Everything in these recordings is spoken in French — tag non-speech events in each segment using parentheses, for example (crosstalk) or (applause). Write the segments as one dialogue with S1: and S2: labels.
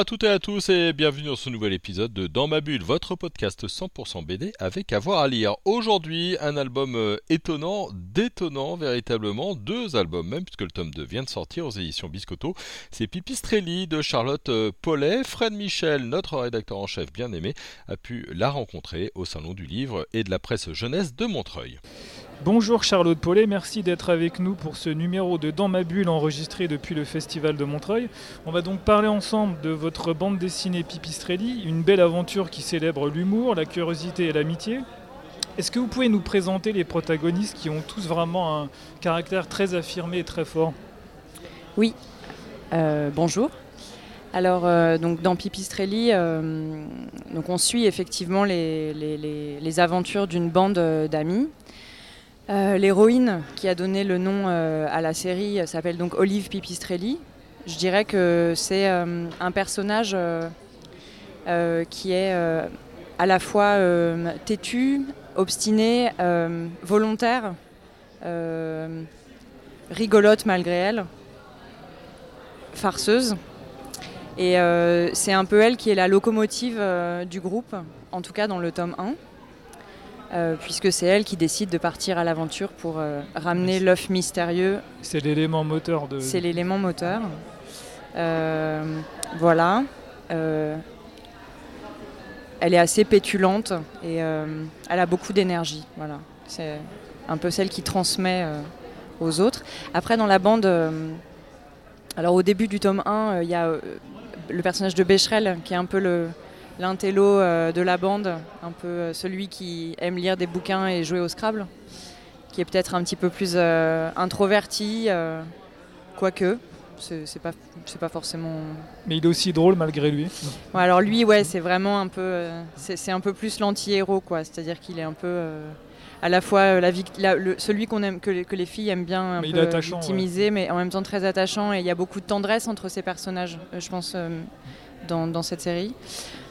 S1: À toutes et à tous et bienvenue dans ce nouvel épisode de Dans ma bulle, votre podcast 100% BD avec avoir à lire. Aujourd'hui, un album euh, étonnant, détonnant véritablement, deux albums même puisque le tome 2 vient de sortir aux éditions Biscotto. C'est Pipistrelli de Charlotte euh, Paulet. Fred Michel, notre rédacteur en chef bien aimé, a pu la rencontrer au salon du livre et de la presse jeunesse de Montreuil.
S2: Bonjour Charlotte Paulet, merci d'être avec nous pour ce numéro de Dans ma bulle enregistré depuis le Festival de Montreuil. On va donc parler ensemble de votre bande dessinée Pipistrelli, une belle aventure qui célèbre l'humour, la curiosité et l'amitié. Est-ce que vous pouvez nous présenter les protagonistes qui ont tous vraiment un caractère très affirmé et très fort?
S3: Oui, euh, bonjour. Alors, euh, donc dans Pipistrelli, euh, donc on suit effectivement les, aventures d'une bande d'amis. Euh, L'héroïne qui a donné le nom euh, à la série s'appelle donc Olive Pipistrelli. Je dirais que c'est euh, un personnage qui est à la fois têtu, obstiné, volontaire, rigolote malgré elle, farceuse. Et c'est un peu elle qui est la locomotive du groupe, en tout cas dans le tome 1, euh, puisque c'est elle qui décide de partir à l'aventure pour euh, ramener l'œuf mystérieux.
S2: C'est l'élément moteur de...
S3: C'est l'élément moteur. Euh, voilà. Elle est assez pétulante et elle a beaucoup d'énergie. Voilà. C'est un peu celle qui transmet aux autres. Après, dans la bande, alors au début du tome 1, euh, il y a le personnage de Becherel qui est un peu le l'intello euh, de la bande, un peu euh, celui qui aime lire des bouquins et jouer au Scrabble, qui est peut-être un petit peu plus euh, introverti, quoique. C'est c'est pas, c'est pas forcément.
S2: Mais il est aussi drôle malgré lui.
S3: Ouais, alors lui, ouais, c'est vraiment un peu, euh, c'est c'est un peu plus l'anti-héros, quoi. C'est-à-dire qu'il est un peu euh, à la fois euh, la vict- la- le- celui qu'on aime, que les, que les filles aiment bien un
S2: Mais
S3: peu victimiser, mais en même temps très attachant. Et il y a beaucoup de tendresse entre ces personnages, je pense, dans, dans cette série.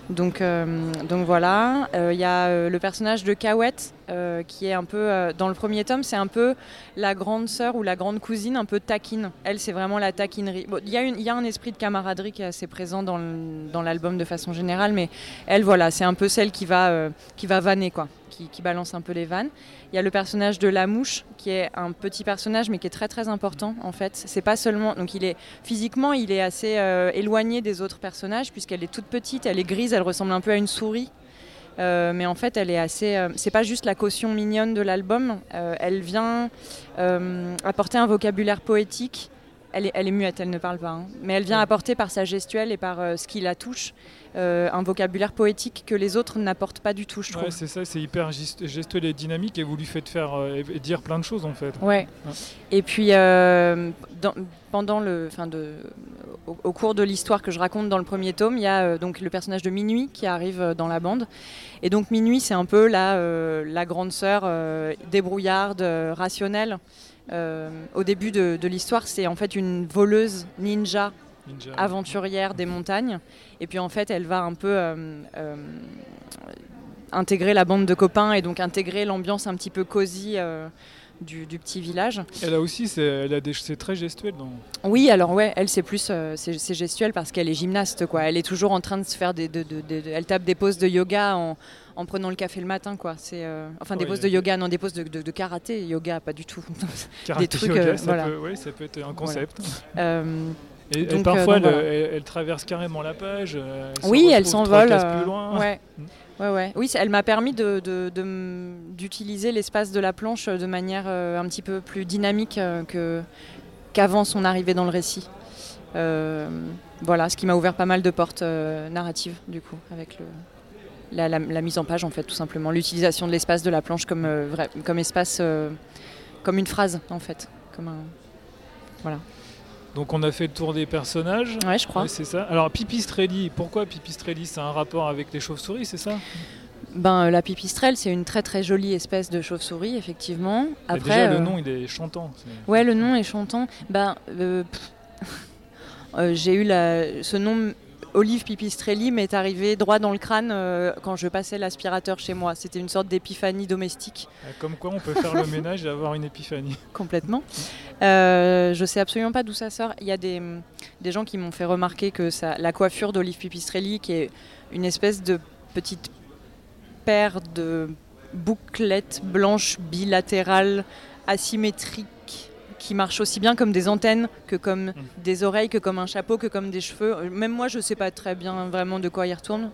S3: Donc, euh, donc voilà, Euh, il y a euh, le personnage de euh, qui est un peu, dans le premier tome, c'est un peu la grande sœur ou la grande cousine, un peu taquine. Elle, c'est vraiment la taquinerie. Il y, a y a un esprit de camaraderie qui est assez présent dans l'album de façon générale, mais elle, voilà, c'est un peu celle qui va, qui va vanner, quoi, qui, balance un peu les vannes. Il y a le personnage de la mouche, qui est un petit personnage, mais qui est très très important en fait. C'est pas seulement, donc il est physiquement, il est assez euh, éloigné des autres personnages puisqu'elle est toute petite, elle est grise, elle ressemble un peu à une souris. Euh, mais en fait, elle est assez. euh, c'est pas juste la caution mignonne de l'album. elle vient apporter un vocabulaire poétique. Elle est, elle est muette, elle ne parle pas. hein. mais elle vient apporter par sa gestuelle et par euh, ce qui la touche euh, un vocabulaire poétique que les autres n'apportent pas du tout, je trouve.
S2: Ouais, c'est ça, c'est hyper gest- gestuel et dynamique et vous lui faites faire euh, et- dire plein de choses en fait.
S3: Ouais.
S2: Ouais.
S3: Et puis euh, dans- pendant le, enfin de, au, au cours de l'histoire que je raconte dans le premier tome, il y a euh, donc le personnage de Minuit qui arrive euh, dans la bande. Et donc Minuit, c'est un peu la, euh, la grande sœur euh, débrouillarde, euh, rationnelle. Euh, au début de, de l'histoire, c'est en fait une voleuse ninja
S2: Ninja.
S3: aventurière des montagnes. Et puis en fait, elle va un peu euh, euh, intégrer la bande de copains et donc intégrer l'ambiance un petit peu cosy euh, du, du petit village.
S2: Elle a aussi, c'est, elle a des, c'est très gestuel dans.
S3: Oui, alors ouais, elle c'est plus c'est gestuel parce qu'elle est gymnaste quoi. Elle est toujours en train de se faire des, de- de- de- de- elle tape des poses de yoga en, en prenant le café le matin quoi. C'est euh, enfin des
S2: Ouais,
S3: poses de yoga, non des poses de, de- de karaté, yoga pas du tout. (laughs)
S2: Karaté
S3: trucs,
S2: yoga,
S3: euh,
S2: ça,
S3: voilà.
S2: peut, ouais, ça peut être un concept.
S3: Euh,
S2: Et, parfois, elle,
S3: donc, voilà.
S2: elle- elle traverse carrément la page. elle
S3: oui, elle s'envole. ouais.
S2: Mm.
S3: Ouais, ouais. Oui, elle m'a permis de- d'utiliser l'espace de la planche de manière un petit peu plus dynamique que qu'avant son arrivée dans le récit. Voilà, ce qui m'a ouvert pas mal de portes narratives, du coup, avec le, la, la- la mise en page, en fait, tout simplement. L'utilisation de l'espace de la planche comme, euh, vrai- comme espace, euh, comme une phrase, en fait. Comme un... Voilà.
S2: Donc on a fait le tour des personnages.
S3: Ouais, je crois.
S2: Ouais, c'est ça. Alors Pipistrelli, pourquoi Pipistrelli? C'est un rapport avec les chauves-souris, c'est ça?
S3: Ben, euh, la pipistrelle, c'est une très très jolie espèce de chauve-souris, effectivement. Après,
S2: Déjà, le nom, il est chantant. c'est-
S3: Ouais, le nom est chantant. Ben, euh, (laughs) euh, j'ai eu la- ce nom Olive Pipistrelli m'est arrivé droit dans le crâne euh, quand je passais l'aspirateur chez moi. C'était une sorte d'épiphanie domestique
S2: Ah, Comme quoi, on peut faire le ménage et avoir une épiphanie. (laughs)
S3: complètement. Euh, je sais absolument pas d'où ça sort. Il y a des, des gens qui m'ont fait remarquer que ça, la coiffure d'Olive Pipistrelli, qui est une espèce de petite paire de bouclettes blanches bilatérales asymétriques qui marchent aussi bien comme des antennes que comme des oreilles, que comme un chapeau, que comme des cheveux. Même moi, je sais pas très bien vraiment de quoi il retourne.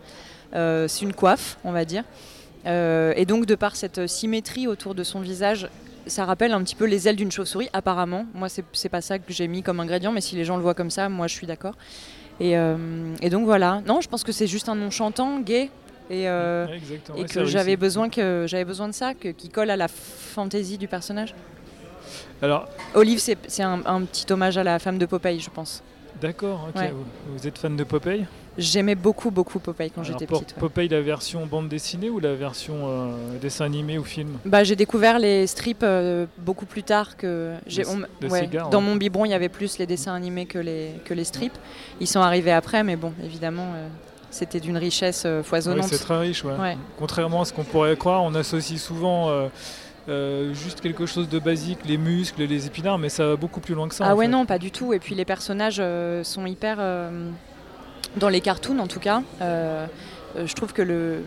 S3: Euh, c'est une coiffe, on va dire. Euh, et donc, de par cette symétrie autour de son visage, ça rappelle un petit peu les ailes d'une chauve-souris, apparemment. Moi, c'est c'est pas ça que j'ai mis comme ingrédient, mais si les gens le voient comme ça, moi, je suis d'accord. Et, euh, et donc, voilà. Non, je pense que c'est juste un nom chantant, gay, et, euh, et que j'avais besoin, que j'avais besoin de ça, que, qui colle à la fantaisie du personnage.
S2: Alors,
S3: Olive, c'est un, un petit hommage à la femme de Popeye, je pense.
S2: d'accord, ok.
S3: Ouais.
S2: Vous, vous êtes fan de Popeye?
S3: J'aimais beaucoup, beaucoup Popeye quand j'étais petite. ouais.
S2: Popeye, la version bande dessinée ou la version euh, dessin animé ou film?
S3: Bah, j'ai découvert les strips euh, beaucoup plus tard que j'ai. Ouais, dans mon biberon, il y avait plus les dessins animés que les que les strips. Ils sont arrivés après, mais bon, évidemment, euh, c'était d'une richesse
S2: Oui,
S3: foisonnante.
S2: c'est très riche, ouais.
S3: Ouais.
S2: Contrairement à ce qu'on pourrait croire, on associe souvent euh, euh, juste quelque chose de basique, les muscles, les épinards, mais ça va beaucoup plus loin que ça.
S3: ah ouais,
S2: fait.
S3: non, pas du tout. Et puis les personnages euh, sont hyper. euh, dans les cartoons, en tout cas, je trouve que le.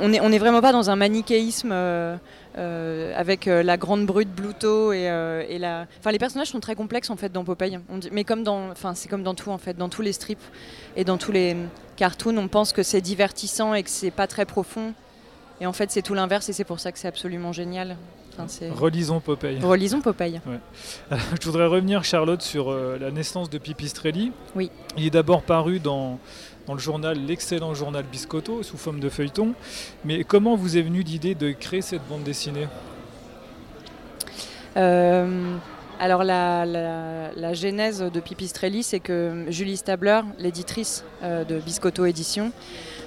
S3: on n'est on est vraiment pas dans un manichéisme euh, euh, avec euh, la grande brute Bluto et, et la. Enfin, les personnages sont très complexes en fait dans Popeye. On dit- mais comme dans, enfin, c'est comme dans tout en fait, dans tous les strips et dans tous les cartoons, on pense que c'est divertissant et que c'est pas très profond. Et en fait, c'est tout l'inverse et c'est pour ça que c'est absolument génial. Enfin,
S2: Relisons Popeye.
S3: Relisons Popeye.
S2: Je voudrais revenir, Charlotte, sur euh, la naissance de Pipistrelli.
S3: Oui.
S2: Il est d'abord paru dans, dans le journal, l'excellent journal Biscotto, sous forme de feuilleton. Mais comment vous est venue l'idée de créer cette bande dessinée?
S3: Euh, alors la, la- la genèse de Pipistrelli, c'est que Julie Stabler, l'éditrice euh, de Biscotto Édition,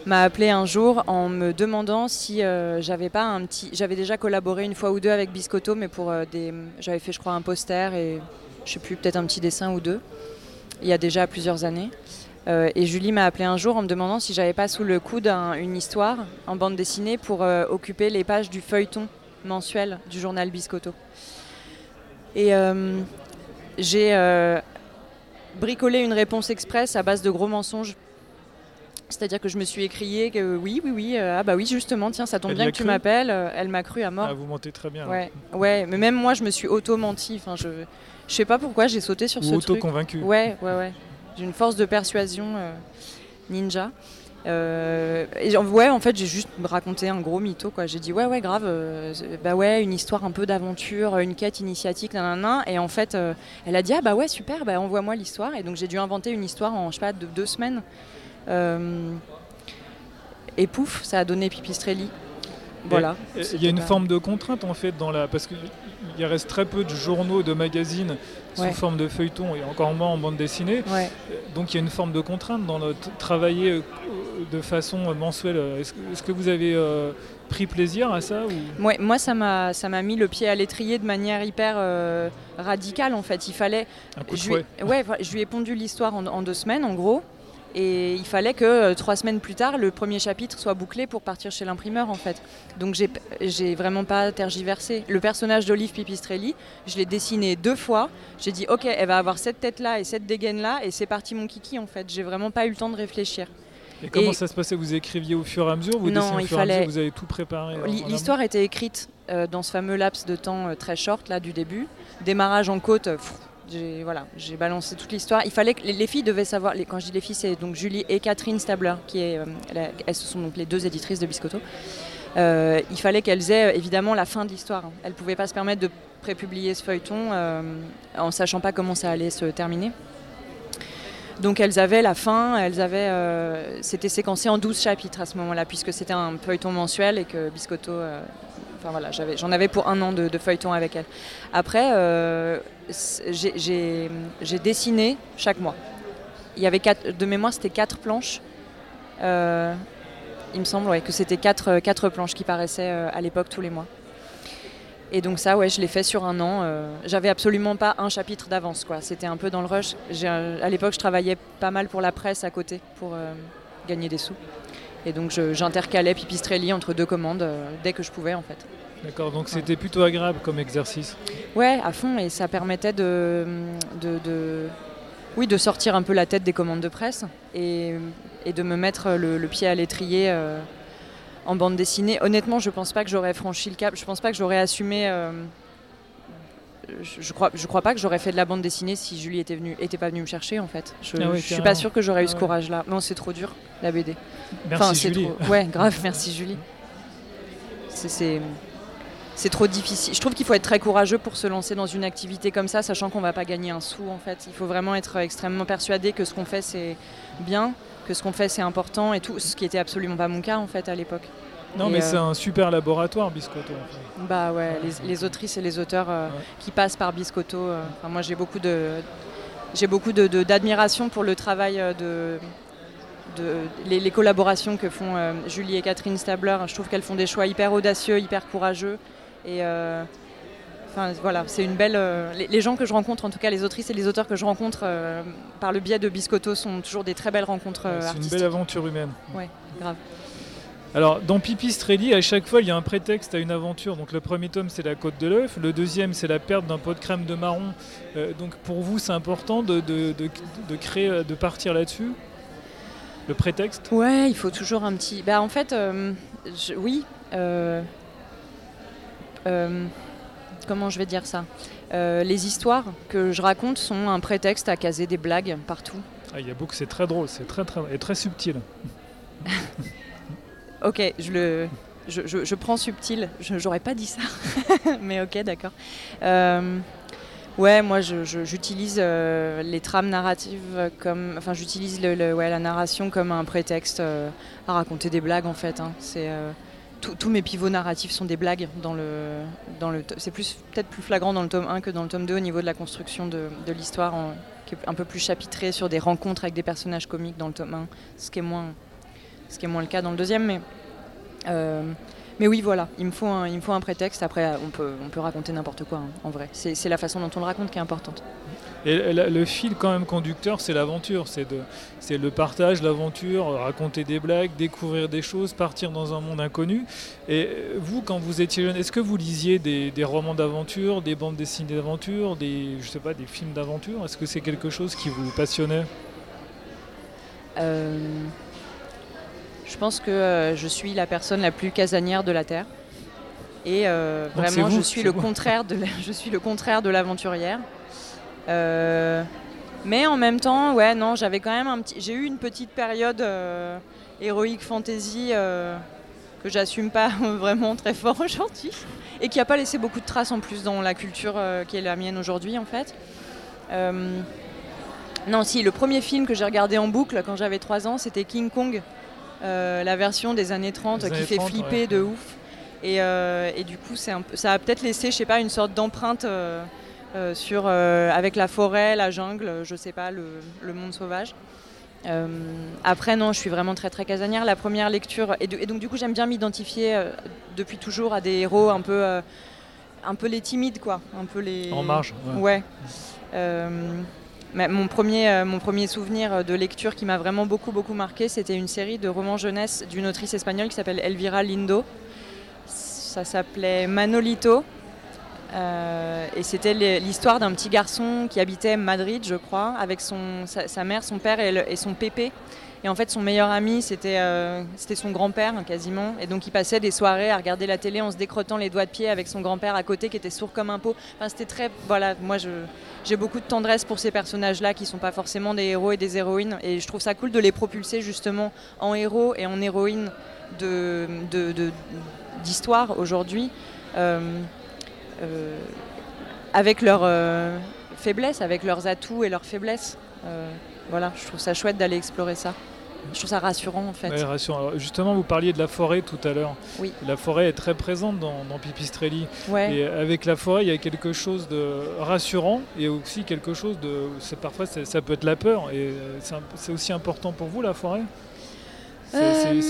S3: m'a appelé un jour en me demandant si euh, j'avais pas un petit. J'avais déjà collaboré une fois ou deux avec Biscotto, mais pour euh, des. J'avais fait, je crois, un poster et je sais plus, peut-être un petit dessin ou deux. Il y a déjà plusieurs années. Euh, et Julie m'a appelé un jour en me demandant si j'avais pas sous le coude un- une histoire en bande dessinée pour occuper les pages du feuilleton mensuel du journal Biscotto. Et j'ai bricolé une réponse express à base de gros mensonges. C'est-à-dire que je me suis écrié que oui, oui, oui, euh, ah bah oui, justement, tiens, ça tombe
S2: Elle
S3: bien que tu m'appelles. Euh, Elle m'a cru à mort.
S2: Ah, vous mentez très bien.
S3: ouais, ouais, mais même moi, je me suis auto-menti. Enfin, je, je sais pas pourquoi j'ai sauté sur
S2: Ou
S3: ce truc.
S2: auto-convaincu.
S3: Ouais, ouais, ouais. J'ai une force de persuasion euh, ninja. Et en- ouais, en fait, j'ai juste raconté un gros mytho, quoi. J'ai dit, ouais, ouais, grave, bah ouais, une histoire un peu d'aventure, une quête initiatique, nanana. Et en fait, elle a dit, ah bah ouais, super, bah envoie-moi l'histoire. Et donc, j'ai dû inventer une histoire en, je sais pas, de deux semaines. Euh, et pouf, ça a donné Pipistrelli. Voilà.
S2: Il y a une
S3: pas-
S2: forme de contrainte en fait dans la parce qu'il il reste très peu de journaux, de magazines sous
S3: Ouais.
S2: forme de feuilleton et encore moins en bande dessinée.
S3: Ouais.
S2: Donc il y a une forme de contrainte dans le travailler euh, de façon euh, mensuelle. Est-ce que, vous avez euh, pris plaisir à ça ou...
S3: Ouais, moi, ça m'a, ça m'a mis le pied à l'étrier de manière hyper euh, radicale, en fait. Il fallait,
S2: Un coup de
S3: je lui, ouais, je lui ai pondu l'histoire en, en deux semaines, en gros. Et il fallait que euh, trois semaines plus tard, le premier chapitre soit bouclé pour partir chez l'imprimeur, en fait. Donc j'ai, vraiment pas tergiversé. Le personnage d'Olive Pipistrelli, je l'ai dessiné deux fois. J'ai dit, ok, elle va avoir cette tête-là et cette dégaine-là, et c'est parti mon kiki, en fait. J'ai vraiment pas eu le temps de réfléchir.
S2: Et comment
S3: Et-
S2: ça se passait? Vous écriviez au fur et à mesure? Vous
S3: Non,
S2: dessinez au
S3: il
S2: fur et à mesure
S3: fallait-
S2: Vous avez tout préparé amont?
S3: L'histoire était écrite euh, dans ce fameux laps de temps euh, très short là du début. Démarrage en côte, euh, pff, j'ai balancé toute l'histoire. Il fallait que les, les filles devaient savoir. les- quand je dis les filles, c'est donc Julie et Catherine Stabler qui euh, elles sont donc les deux éditrices de Biscotto. Euh, il fallait qu'elles aient euh, évidemment la fin de l'histoire. Elles pouvaient pas se permettre de prépublier ce feuilleton euh, en sachant pas comment ça allait se terminer. Donc elles avaient la fin, elles avaient, c'était séquencé en 12 chapitres à ce moment-là, puisque c'était un feuilleton mensuel et que Biscotto, enfin voilà, j'en avais pour un an de, feuilleton avec elle. Après, euh, j'ai- dessiné chaque mois. Il y avait de mémoire, c'était quatre planches. Euh, il me semble que c'était quatre, quatre planches qui paraissaient euh, à l'époque tous les mois. Et donc ça, ouais, je l'ai fait sur un an. Euh, J'avais absolument pas un chapitre d'avance, quoi. C'était un peu dans le rush. Euh, À l'époque, je travaillais pas mal pour la presse à côté pour euh, gagner des sous. Et donc j'intercalais Pipistrelli entre deux commandes euh, dès que je pouvais, en fait.
S2: D'accord, donc c'était plutôt agréable comme exercice.
S3: Ouais, à fond, et ça permettait de, de, de- oui, de sortir un peu la tête des commandes de presse et, et de me mettre le, le pied à l'étrier euh, en bande dessinée. Honnêtement, je pense pas que j'aurais franchi le cap, je pense pas que j'aurais assumé. euh, je, je crois, je crois pas que j'aurais fait de la bande dessinée si Julie était venue, était pas venue me chercher en fait. Je,
S2: Ah ouais,
S3: je suis pas sûre que j'aurais eu
S2: Ah
S3: ce
S2: ouais.
S3: courage-là. Non, c'est trop dur la BD.
S2: Merci
S3: Enfin, c'est
S2: Julie.
S3: trop- Ouais, grave, merci Julie. C'est- C'est c'est trop difficile. Je trouve qu'il faut être très courageux pour se lancer dans une activité comme ça, sachant qu'on va pas gagner un sou en fait. Il faut vraiment être extrêmement persuadé que ce qu'on fait c'est bien, que ce qu'on fait c'est important et tout, ce qui était absolument pas mon cas en fait à l'époque.
S2: Non
S3: Et,
S2: mais
S3: euh,
S2: c'est un super laboratoire Biscotto. en fait.
S3: Bah ouais, les, les autrices et les auteurs euh,
S2: Ouais.
S3: qui passent par Biscotto. euh, enfin, moi j'ai beaucoup de j'ai beaucoup de- de- d'admiration pour le travail euh, de, de les, les collaborations que font euh, Julie et Catherine Stabler. Je trouve qu'elles font des choix hyper audacieux, hyper courageux et euh, Enfin, voilà, c'est une belle. euh, les, les gens que je rencontre, en tout cas les autrices et les auteurs que je rencontre euh, par le biais de Biscotto, sont toujours des très belles rencontres euh,
S2: Ouais, c'est une belle aventure humaine.
S3: grave.
S2: Alors, dans Pipistrelli, à chaque fois, il y a un prétexte à une aventure. Donc, le premier tome, c'est la côte de l'œuf. Le deuxième, c'est la perte d'un pot de crème de marron. Euh, donc, pour vous, c'est important de, de- de- de créer, de partir là-dessus Le prétexte?
S3: Ouais, il faut toujours un petit. Bah, en fait, euh, je- oui. euh, comment je vais dire ça? Les histoires que je raconte sont un prétexte à caser des blagues partout.
S2: Ah, Il y a beaucoup, c'est très drôle, c'est très, très, et très subtil. (laughs)
S3: Ok, je le. Je, je- prends subtil, j'aurais pas dit ça, (laughs) mais ok, d'accord. Euh, ouais, moi j'utilise euh, les trames narratives comme. Enfin, j'utilise le, ouais, la narration comme un prétexte euh, à raconter des blagues en fait. hein. C'est. tous- mes pivots narratifs sont des blagues dans le, dans le c'est plus peut-être plus flagrant dans le tome 1 que dans le tome 2 au niveau de la construction de, de l'histoire qui est un peu plus chapitrée sur des rencontres avec des personnages comiques dans le tome 1 ce qui est moins ce qui est moins le cas dans le deuxième mais euh, mais oui, voilà, il me faut un, il me faut un prétexte. Après, on peut, on peut raconter n'importe quoi, hein, en vrai. C'est c'est la façon dont on le raconte qui est importante.
S2: Et le, fil, quand même, conducteur, c'est l'aventure. C'est de- c'est le partage, l'aventure, raconter des blagues, découvrir des choses, partir dans un monde inconnu. Et vous, quand vous étiez jeune, est-ce que vous lisiez des, des romans d'aventure, des bandes dessinées d'aventure, des, je sais pas, des films d'aventure? Est-ce que c'est quelque chose qui vous passionnait?
S3: Euh, je pense que euh, je suis la personne la plus casanière de la Terre. Et euh, vraiment,
S2: vous,
S3: je suis le
S2: vous.
S3: contraire de la- je suis le contraire de l'aventurière. Euh, mais en même temps, ouais, non, j'avais quand même un petit, j'ai eu une petite période héroïque fantasy que j'assume pas (laughs) vraiment très fort aujourd'hui et qui a pas laissé beaucoup de traces en plus dans la culture euh, qui est la mienne aujourd'hui en fait. Euh, non, si, le premier film que j'ai regardé en boucle quand j'avais 3 ans, c'était King Kong, la version des années 30
S2: Des
S3: qui fait
S2: 30,
S3: flipper
S2: ouais.
S3: de ouf. Et, euh, et du coup, c'est un peu- ça a peut-être laissé, je sais pas, une sorte d'empreinte euh, euh, sur, euh, avec la forêt, la jungle, je sais pas, le, le monde sauvage. Euh, après, non, je suis vraiment très très casanière. La première lecture, et, de- et donc du coup, j'aime bien m'identifier euh, depuis toujours à des héros un peu, euh, un peu les timides, quoi, un peu les.
S2: En marge ouais.
S3: Ouais. Euh, mon, premier, euh, mon premier souvenir de lecture qui m'a vraiment beaucoup, beaucoup marqué, c'était une série de romans jeunesse d'une autrice espagnole qui s'appelle Elvira Lindo. Ça s'appelait Manolito. Euh, et c'était l'histoire d'un petit garçon qui habitait Madrid, je crois, avec sa, mère, son père et son pépé. Et en fait, son meilleur ami, c'était euh, son grand-père, quasiment. Et donc, il passait des soirées à regarder la télé en se décrottant les doigts de pied avec son grand-père à côté qui était sourd comme un pot. Enfin, c'était très. Voilà, moi, j'ai beaucoup de tendresse pour ces personnages-là qui sont pas forcément des héros et des héroïnes. Et je trouve ça cool de les propulser justement en héros et en de- d'histoire aujourd'hui. Euh, euh, avec leurs euh, faiblesses, avec leurs atouts et leurs faiblesses. Voilà, je trouve ça chouette d'aller explorer ça. Je trouve ça rassurant en fait.
S2: Ouais, rassurant. Alors, justement, vous parliez de la forêt tout à l'heure.
S3: Oui.
S2: La forêt est très présente dans, dans Pipistrelli.
S3: Ouais.
S2: Et avec la forêt, il y a quelque chose de rassurant et aussi quelque chose de. c'est- Parfois, c'est- ça peut être la peur. Et euh, c'est aussi important pour vous, la forêt?
S3: Euh.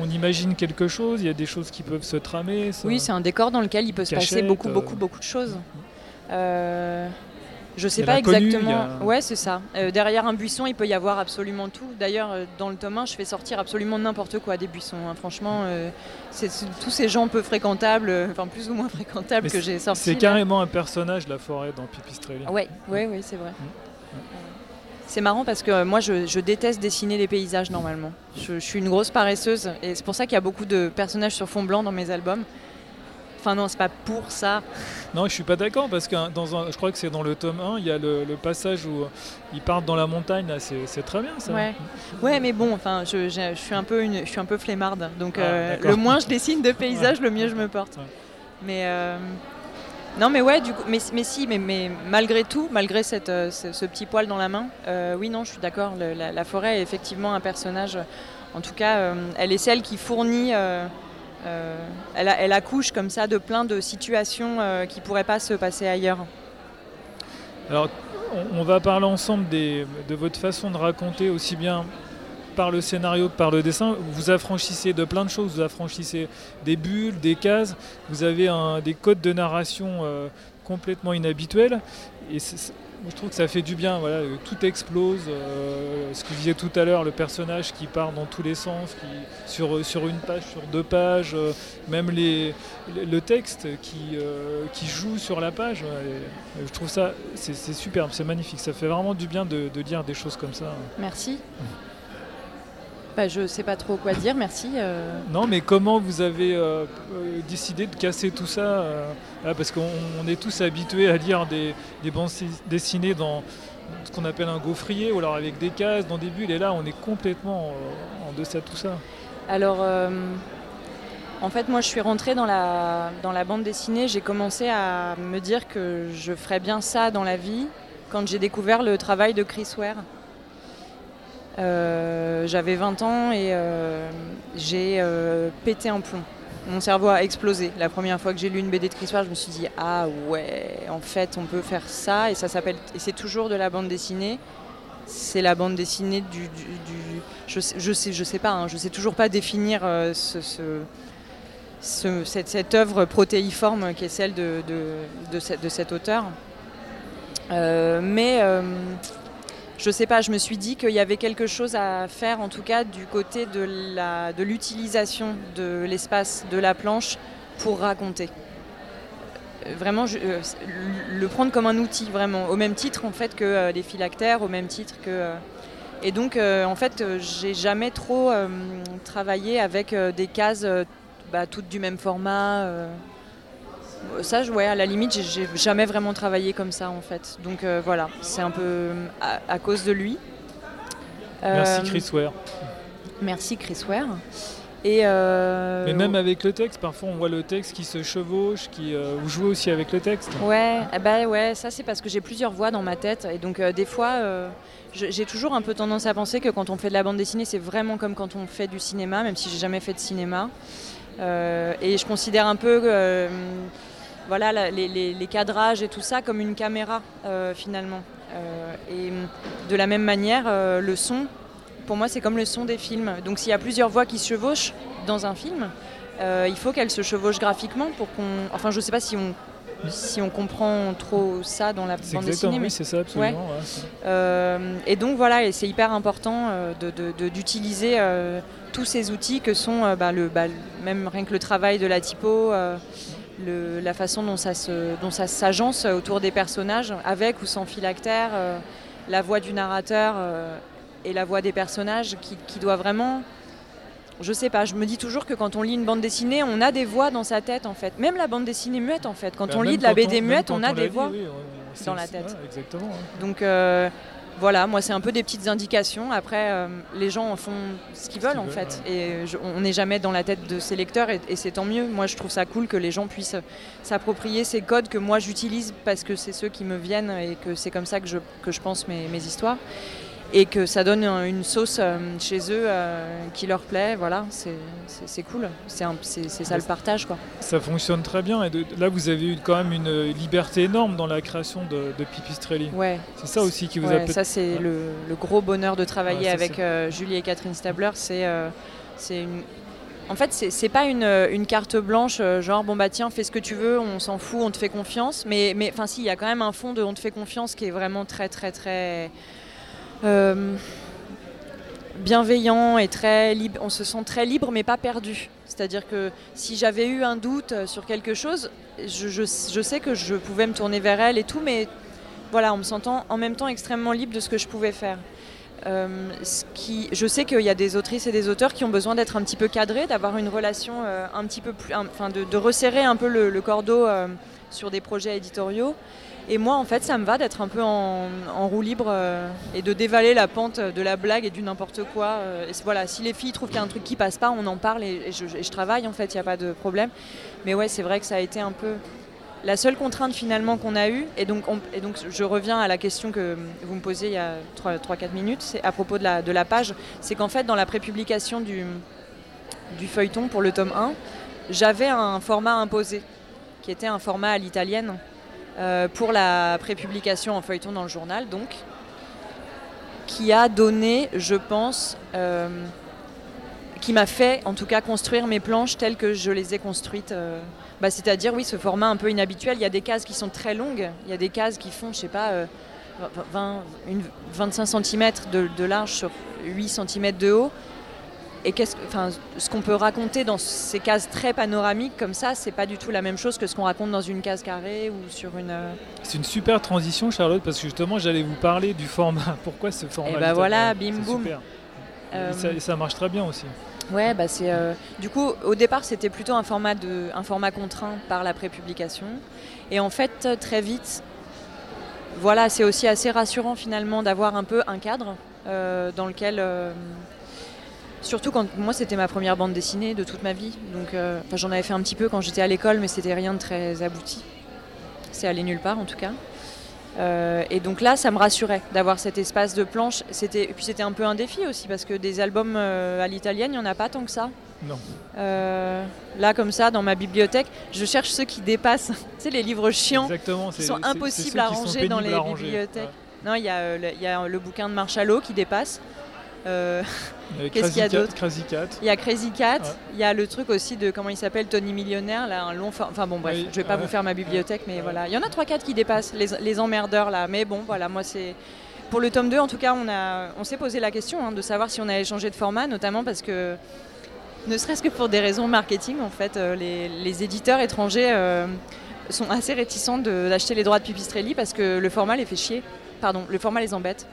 S2: on imagine quelque chose, il y a des choses qui peuvent se tramer. ça-
S3: Oui, c'est un décor dans lequel il peut se passer beaucoup,
S2: euh,
S3: beaucoup, beaucoup de choses. Euh, je sais pas exactement.
S2: a-
S3: Ouais, c'est ça. Euh, derrière un buisson, il peut y avoir absolument tout. D'ailleurs, euh, dans le tome 1, je fais sortir absolument n'importe quoi des buissons. hein. Franchement, euh, c'est tous ces gens peu fréquentables, enfin plus ou moins fréquentables
S2: Mais
S3: que j'ai sortis.
S2: C'est carrément un personnage, la forêt, dans Pipistrelli.
S3: Ouais, ouais, ouais, c'est vrai.
S2: Mm.
S3: C'est marrant parce que moi je, je déteste dessiner les paysages normalement. Je, je suis une grosse paresseuse et c'est pour ça qu'il y a beaucoup de personnages sur fond blanc dans mes albums. Enfin non, c'est pas pour ça.
S2: Non, je suis pas d'accord parce que hein, dans un, je crois que c'est dans le tome 1, il y a le, le passage où euh, ils partent dans la montagne, là, c'est très bien ça.
S3: Ouais. Ouais, mais bon, enfin, je, je- je suis un peu une, je suis un peu flemmarde, donc
S2: Ah,
S3: euh, le moins je dessine de paysages, le mieux je me porte.
S2: Ouais.
S3: Mais euh, non, mais ouais, du coup, mais, mais si, mais, mais malgré tout, malgré cette, euh, ce, ce petit poil dans la main, oui, non, je suis d'accord. La, la forêt est effectivement un personnage. En tout cas, elle est celle qui fournit. Euh, elle, accouche comme ça de plein de situations euh, qui pourraient pas se passer ailleurs.
S2: Alors, on, va parler ensemble de votre façon de raconter aussi bien par le scénario que par le dessin. Vous affranchissez de plein de choses. Vous affranchissez des bulles, des cases. Vous avez des codes de narration euh, complètement inhabituels. Je trouve que ça fait du bien. Voilà, euh, tout explose. euh, ce que vous disiez tout à l'heure, le personnage qui part dans tous les sens, qui, sur, sur une page, sur deux pages, euh, même les, le- texte qui, euh, qui joue sur la page. ouais, euh, je trouve ça, c'est superbe, c'est magnifique. Ça fait vraiment du bien de, de dire des choses comme ça.
S3: Merci. Bah, je sais pas trop quoi dire, merci. euh.
S2: Non, mais comment vous avez euh, euh, décidé de casser tout ça euh, Parce qu'on on est tous habitués à lire des, des bandes si- dessinées dans ce qu'on appelle un gaufrier, ou alors avec des cases, dans des bulles, et là on est complètement en deçà de tout ça.
S3: Alors, en fait, moi, je suis rentrée dans la, dans la bande dessinée. J'ai commencé à me dire que je ferais bien ça dans la vie quand j'ai découvert le travail de Chris Ware. Euh, J'avais 20 ans et euh, j'ai euh, pété un plomb. Mon cerveau a explosé. La première fois que j'ai lu une BD de Chris je me suis dit ah ouais, en fait, on peut faire ça et ça s'appelle c'est toujours de la bande dessinée. C'est la bande dessinée du, je, sais, je sais, hein, sais toujours pas définir ce, ce- ce- cette, œuvre protéiforme qui est celle de, cet auteur. Mais je sais pas, je me suis dit qu'il y avait quelque chose à faire, en tout cas du côté de l'utilisation de l'espace de la planche pour raconter. Euh, Vraiment, euh, le prendre comme un outil, vraiment, au même titre en fait que euh, les phylactères, au même titre que. et donc, en fait, j'ai jamais trop travaillé avec des cases bah, toutes du même format. Ça, ouais, à la limite, j'ai- jamais vraiment travaillé comme ça, en fait. Donc euh, voilà, c'est un peu euh, à, à cause de lui.
S2: Merci
S3: Euh,
S2: Chris Ware.
S3: Merci Chris Ware. Et euh,
S2: Mais même avec le texte, parfois on voit le texte qui se chevauche, qui euh, vous jouez aussi avec le texte.
S3: Ouais, ben ouais, ça c'est parce que j'ai plusieurs voix dans ma tête et donc euh, des fois j'ai toujours un peu tendance à penser que quand on fait de la bande dessinée c'est vraiment comme quand on fait du cinéma, même si j'ai jamais fait de cinéma. Et je considère un peu voilà la- les, les- les cadrages et tout ça comme une caméra euh, finalement. Euh, et de la même manière, euh, le son, pour moi c'est comme le son des films. Donc s'il y a plusieurs voix qui se chevauchent dans un film, euh, il faut qu'elles se chevauchent graphiquement pour qu'on. Enfin, je sais pas si on si on comprend trop ça dans la bande dessinée. mais-
S2: oui, c'est ça, absolument. ouais,
S3: euh, et donc voilà, et c'est hyper important euh, d'utiliser tous ces outils que sont bah, le, bah, même rien que le travail de la typo, le- la façon dont ça s'agence autour des personnages, avec ou sans phylactère, euh, la voix du narrateur euh, et la voix des personnages qui, qui doit vraiment. Je sais pas, je me dis toujours que quand on lit une bande dessinée, on a des voix dans sa tête en fait. Même la bande dessinée muette en fait. Quand
S2: Bah,
S3: on lit de la BD muette, on a des voix.
S2: oui, ouais, ouais,
S3: dans la tête.
S2: ouais, exactement. ouais.
S3: Donc euh, voilà, moi c'est un peu des petites indications. Après, euh, les gens en font ce qu'ils veulent en fait. Et je- on n'est jamais dans la tête de ces lecteurs et, et c'est tant mieux. Moi je trouve ça cool que les gens puissent s'approprier ces codes que moi j'utilise parce que c'est ceux qui me viennent et que c'est comme ça que je, que je pense mes, mes histoires. Et que ça donne un- une sauce euh, chez eux euh, qui leur plaît. Voilà, c'est cool. C'est ça le partage quoi.
S2: Ça fonctionne très bien. Et de- là, vous avez eu quand même une liberté énorme dans la création de, de Pipistrelli.
S3: Ouais.
S2: C'est ça aussi qui vous a peut-être.
S3: ça c'est
S2: Ouais.
S3: le, le gros bonheur de travailler
S2: Ouais,
S3: avec euh, Julie et Catherine Stabler, c'est euh, une, en fait, c'est pas une, une carte blanche, euh, genre bon bah tiens, fais ce que tu veux, on s'en fout, on te fait confiance. Mais, mais enfin, si, il y a quand même un fond de on te fait confiance qui est vraiment très, très, très euh, bienveillant et très libre. On se sent très libre, mais pas perdu. C'est-à-dire que si j'avais eu un doute euh, sur quelque chose, je, je- sais que je pouvais me tourner vers elle et tout, mais voilà, en me sentant en même temps extrêmement libre de ce que je pouvais faire. Euh, ce qui, je sais qu'il y a des autrices et des auteurs qui ont besoin d'être un petit peu cadrés, d'avoir une relation euh, un petit peu plus, enfin de, resserrer un peu le, cordeau euh, sur des projets éditoriaux. Et moi, en fait, ça me va d'être un peu en, roue libre euh, et de dévaler la pente de la blague et du n'importe quoi. euh, voilà, si les filles trouvent qu'il y a un truc qui passe pas, on en parle et, je, travaille. En fait, il n'y a pas de problème. Mais ouais, c'est vrai que ça a été un peu la seule contrainte finalement qu'on a eue, et donc, je reviens à la question que vous me posiez il y a 3-4 minutes, à propos de la, page, c'est qu'en fait dans la prépublication du, du feuilleton pour le tome 1, j'avais un format imposé, qui était un format à l'italienne, pour la prépublication en feuilleton dans le journal, donc, qui a donné, je pense, euh, qui m'a fait en tout cas construire mes planches telles que je les ai construites. euh, bah, C'est-à-dire, oui, ce format un peu inhabituel. Il y a des cases qui sont très longues. Il y a des cases qui font, je sais pas, euh, 20, une- 25 cm de, de large sur 8 cm de haut. Et qu'est-ce que- enfin, ce qu'on peut raconter dans ces cases très panoramiques comme ça, c'est pas du tout la même chose que ce qu'on raconte dans une case carrée ou sur une. euh,
S2: C'est une super transition, Charlotte, parce que justement, j'allais vous parler du format. (laughs) Pourquoi ce format
S3: Eh ben
S2: littéraire
S3: voilà, bim, boum. euh,
S2: Et et ça marche très bien aussi.
S3: Ouais, bah c'est. euh, Du coup, au départ, c'était plutôt un format, de, un format contraint par la prépublication. Et en fait, très vite, voilà, c'est aussi assez rassurant finalement d'avoir un peu un cadre euh, dans lequel. Surtout quand moi c'était ma première bande dessinée de toute ma vie, donc euh, enfin, j'en avais fait un petit peu quand j'étais à l'école, mais c'était rien de très abouti. C'est allé nulle part en tout cas. Euh, et donc là, ça me rassurait d'avoir cet espace de planche. C'était, et puis c'était un peu un défi aussi parce que des albums euh, à l'italienne, il n'y en a pas tant que ça.
S2: Non.
S3: Euh, là, comme ça, dans ma bibliothèque, je cherche ceux qui dépassent. (laughs) tu sais, les livres chiants.
S2: Exactement.
S3: qui sont impossibles à ranger dans les bibliothèques.
S2: Ouais.
S3: Non, il y, a, le- il y a le bouquin de Marshallot qui dépasse. Euh, (laughs) Qu'est-ce qu'il y a d'autre
S2: Crazy Cat.
S3: Il y a Crazy Cat.
S2: Ouais.
S3: Il y a le truc aussi de comment il s'appelle Tony Millionnaire, là, un long. Enfin bon, bref,
S2: Oui,
S3: je vais pas
S2: ouais.
S3: vous faire ma bibliothèque, mais voilà. Il y en a 3-4 qui dépassent, les, les emmerdeurs là. Mais bon, voilà, moi c'est. Pour le tome 2, en tout cas, on, a, on s'est posé la question hein, de savoir si on allait changer de format, notamment parce que, ne serait-ce que pour des raisons marketing, en fait, euh, les, les éditeurs étrangers euh, sont assez réticents d'acheter les droits de Pipistrelli parce que le format les fait chier. Pardon, le format les embête.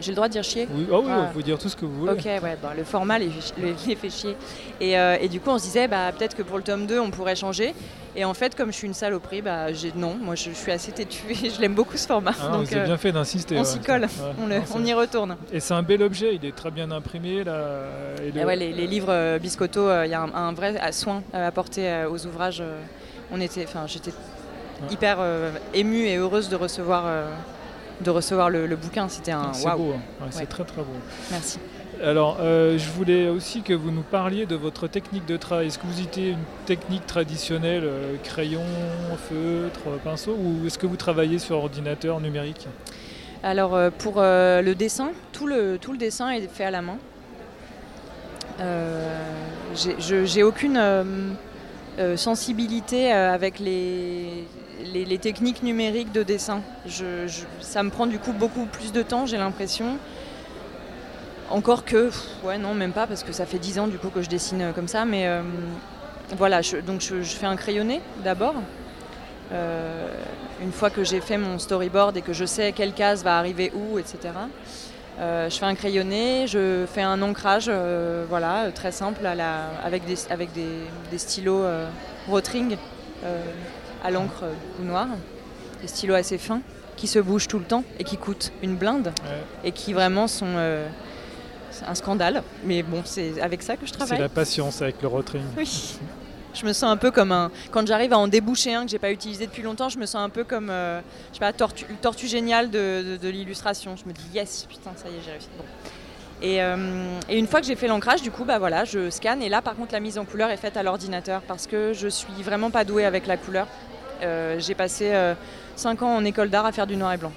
S3: J'ai le droit de dire chier
S2: Oui, ah oui,
S3: Ah.
S2: vous pouvez dire tout ce que vous voulez.
S3: Ok, ouais, bon, le format les, les- les fait chier. Et, euh, et du coup, on se disait, bah, peut-être que pour le tome 2, on pourrait changer. Et en fait, comme je suis une saloperie, bah, j'ai, non, moi je, je suis assez têtue (laughs) et je l'aime beaucoup ce format.
S2: Ah
S3: donc
S2: vous avez
S3: euh,
S2: bien fait d'insister.
S3: on
S2: ouais.
S3: s'y colle,
S2: Ouais.
S3: on, le-
S2: Non, c'est-
S3: on y retourne.
S2: Et c'est un bel objet, il est très bien imprimé là. et le-
S3: Et ouais, les, les livres euh, Biscotto, euh, il y a un, un vrai soin apporté aux ouvrages. on était, j'étais hyper émue et heureuse de recevoir, de recevoir le, le bouquin. C'était un
S2: C'est
S3: waouh.
S2: beau, hein. Ouais, c'est très très beau.
S3: Merci.
S2: Alors, euh, je voulais aussi que vous nous parliez de votre technique de travail. Est-ce que vous utilisez une technique traditionnelle, euh, crayon, feutre, pinceau, ou est-ce que vous travaillez sur ordinateur numérique?
S3: Alors euh, pour le dessin, tout le, tout le dessin est fait à la main. J'ai- aucune sensibilité euh, avec les, techniques numériques de dessin. Ça me prend du coup beaucoup plus de temps, j'ai l'impression. Encore que, ouais non même pas parce que ça fait 10 ans du coup que je dessine euh, comme ça, mais euh, voilà, donc je, fais un crayonné d'abord. Euh, une fois que j'ai fait mon storyboard et que je sais quelle case va arriver où, etc. euh, je fais un crayonné, je fais un ancrage, euh, voilà, très simple, à la, avec, des, avec des, des stylos euh, Rotring euh, à l'encre ou noire, des stylos assez fins qui se bougent tout le temps et qui coûtent une blinde
S2: Ouais.
S3: et qui vraiment sont c'est un scandale. Mais bon, c'est avec ça que je
S2: C'est
S3: travaille.
S2: la patience avec le rotring.
S3: Oui. (laughs) Je me sens un peu comme un. Quand j'arrive à en déboucher un que j'ai pas utilisé depuis longtemps, je me sens un peu comme, euh, je sais pas, tortue, tortue génial de, de- l'illustration. Je me dis yes, putain, ça y est, j'ai réussi. Bon. Et, euh, et une fois que j'ai fait l'ancrage, du coup, bah voilà, je scanne. Et là, par contre, la mise en couleur est faite à l'ordinateur parce que je suis vraiment pas douée avec la couleur. Euh, j'ai passé 5 ans en école d'art à faire du noir et blanc.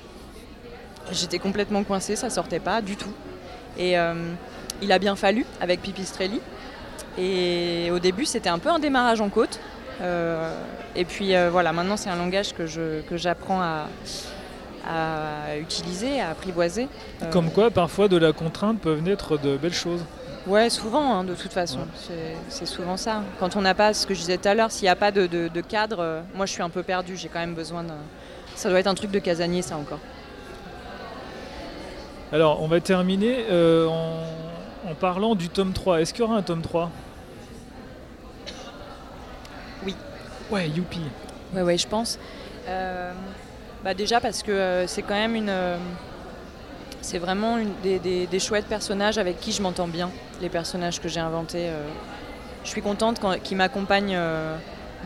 S3: J'étais complètement coincée, ça sortait pas du tout. Et euh, il a bien fallu, avec Pipistrelli, Et au début, c'était un peu un démarrage en côte. Euh, et puis euh, voilà, maintenant c'est un langage que, je, que j'apprends à, à utiliser, à apprivoiser.
S2: Euh, Comme quoi, parfois, de la contrainte peuvent naître de belles choses.
S3: Ouais, souvent, hein, de toute façon. C'est, souvent ça. Quand on n'a pas, ce que je disais tout à l'heure, s'il n'y a pas de, de, cadre, moi je suis un peu perdue, j'ai quand même besoin de... Ça doit être un truc de casanier, ça encore.
S2: Alors, on va terminer en, en, parlant du tome 3. Est-ce qu'il y aura un tome 3
S3: Oui.
S2: Ouais, youpi.
S3: Ouais, ouais, je pense. Euh, bah déjà parce que euh, c'est quand même une. Euh, c'est vraiment une, des, chouettes personnages avec qui je m'entends bien, les personnages que j'ai inventés. je suis contente qu'ils m'accompagnent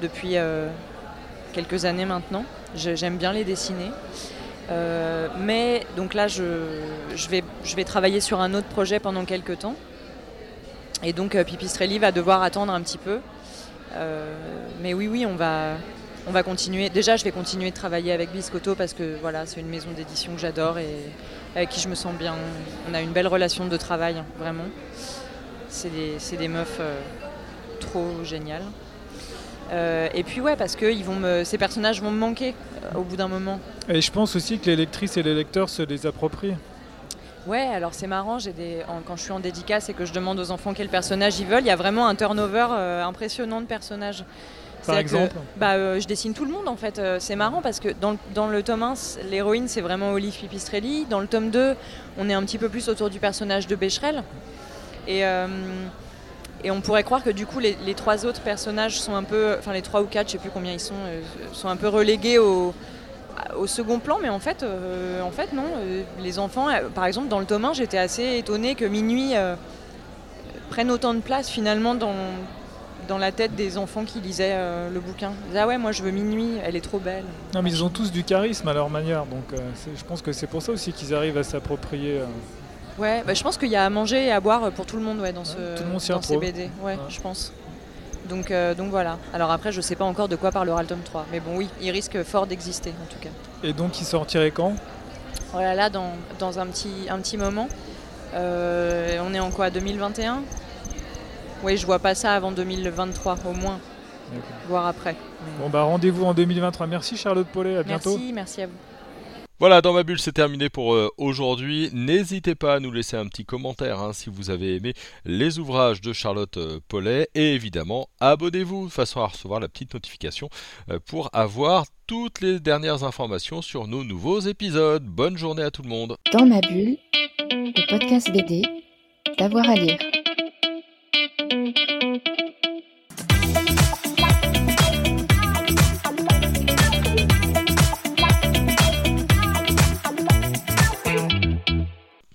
S3: depuis quelques années maintenant. J'aime bien les dessiner. mais donc là, je, je, vais, je vais travailler sur un autre projet pendant quelques temps. Et donc Pipistrelli va devoir attendre un petit peu. Euh, mais oui, oui, on va, on va continuer. Déjà, je vais continuer de travailler avec Biscotto parce que voilà, c'est une maison d'édition que j'adore et avec qui je me sens bien. On a une belle relation de travail, hein, vraiment. C'est des, des, meufs euh, trop géniales. Euh, et puis ouais, parce que ils vont me, ces personnages vont me manquer au bout d'un moment.
S2: Et je pense aussi que les lectrices et les lecteurs se les approprient.
S3: Ouais, alors c'est marrant, j'ai des, quand je suis en dédicace et que je demande aux enfants quel personnage ils veulent, il y a vraiment un turnover euh, impressionnant de personnages.
S2: Par exemple
S3: bah, euh, Je dessine tout le monde en fait. Euh, c'est marrant parce que dans, dans le tome 1, l'héroïne c'est vraiment Olive Pipistrelli. Dans le tome 2, on est un petit peu plus autour du personnage de Becherel. Et, et on pourrait croire que du coup les, les, trois autres personnages sont un peu, enfin les trois ou quatre, je sais plus combien ils sont, sont un peu relégués au, au second plan, mais en fait, euh, en fait non. Euh, les enfants, euh, par exemple, dans le tome 1, j'étais assez étonnée que Minuit prenne autant de place finalement dans, dans la tête des enfants qui lisaient le bouquin. Ils disaient, ah ouais, moi je veux Minuit, elle est trop belle.
S2: Non, mais ils ont tous du charisme à leur manière, donc je pense que c'est pour ça aussi qu'ils arrivent à s'approprier.
S3: Ouais, bah, je pense qu'il y a à manger et à boire pour tout le monde ouais, dans, ce, dans ces BD. Ouais, je pense. Donc, euh, donc voilà. Alors après, je ne sais pas encore de quoi parlera le tome 3. Mais bon, oui, il risque fort d'exister en tout cas.
S2: Et donc, il sortirait quand?
S3: Voilà, là, dans, dans, un, petit, un petit moment. Euh, on est en quoi 2021 Oui, je vois pas ça avant 2023 au moins. Voire après.
S2: Bon, bah rendez-vous en 2023. Merci Charlotte Paulet, à bientôt.
S3: Merci, merci à vous.
S1: Voilà, dans ma bulle, c'est terminé pour euh, aujourd'hui. N'hésitez pas à nous laisser un petit commentaire hein, si vous avez aimé les ouvrages de Charlotte euh, Paulet. Et évidemment, abonnez-vous de façon à recevoir la petite notification euh, pour avoir toutes les dernières informations sur nos nouveaux épisodes. Bonne journée à tout le monde.
S4: Dans ma bulle, le podcast BD, d'avoir à lire.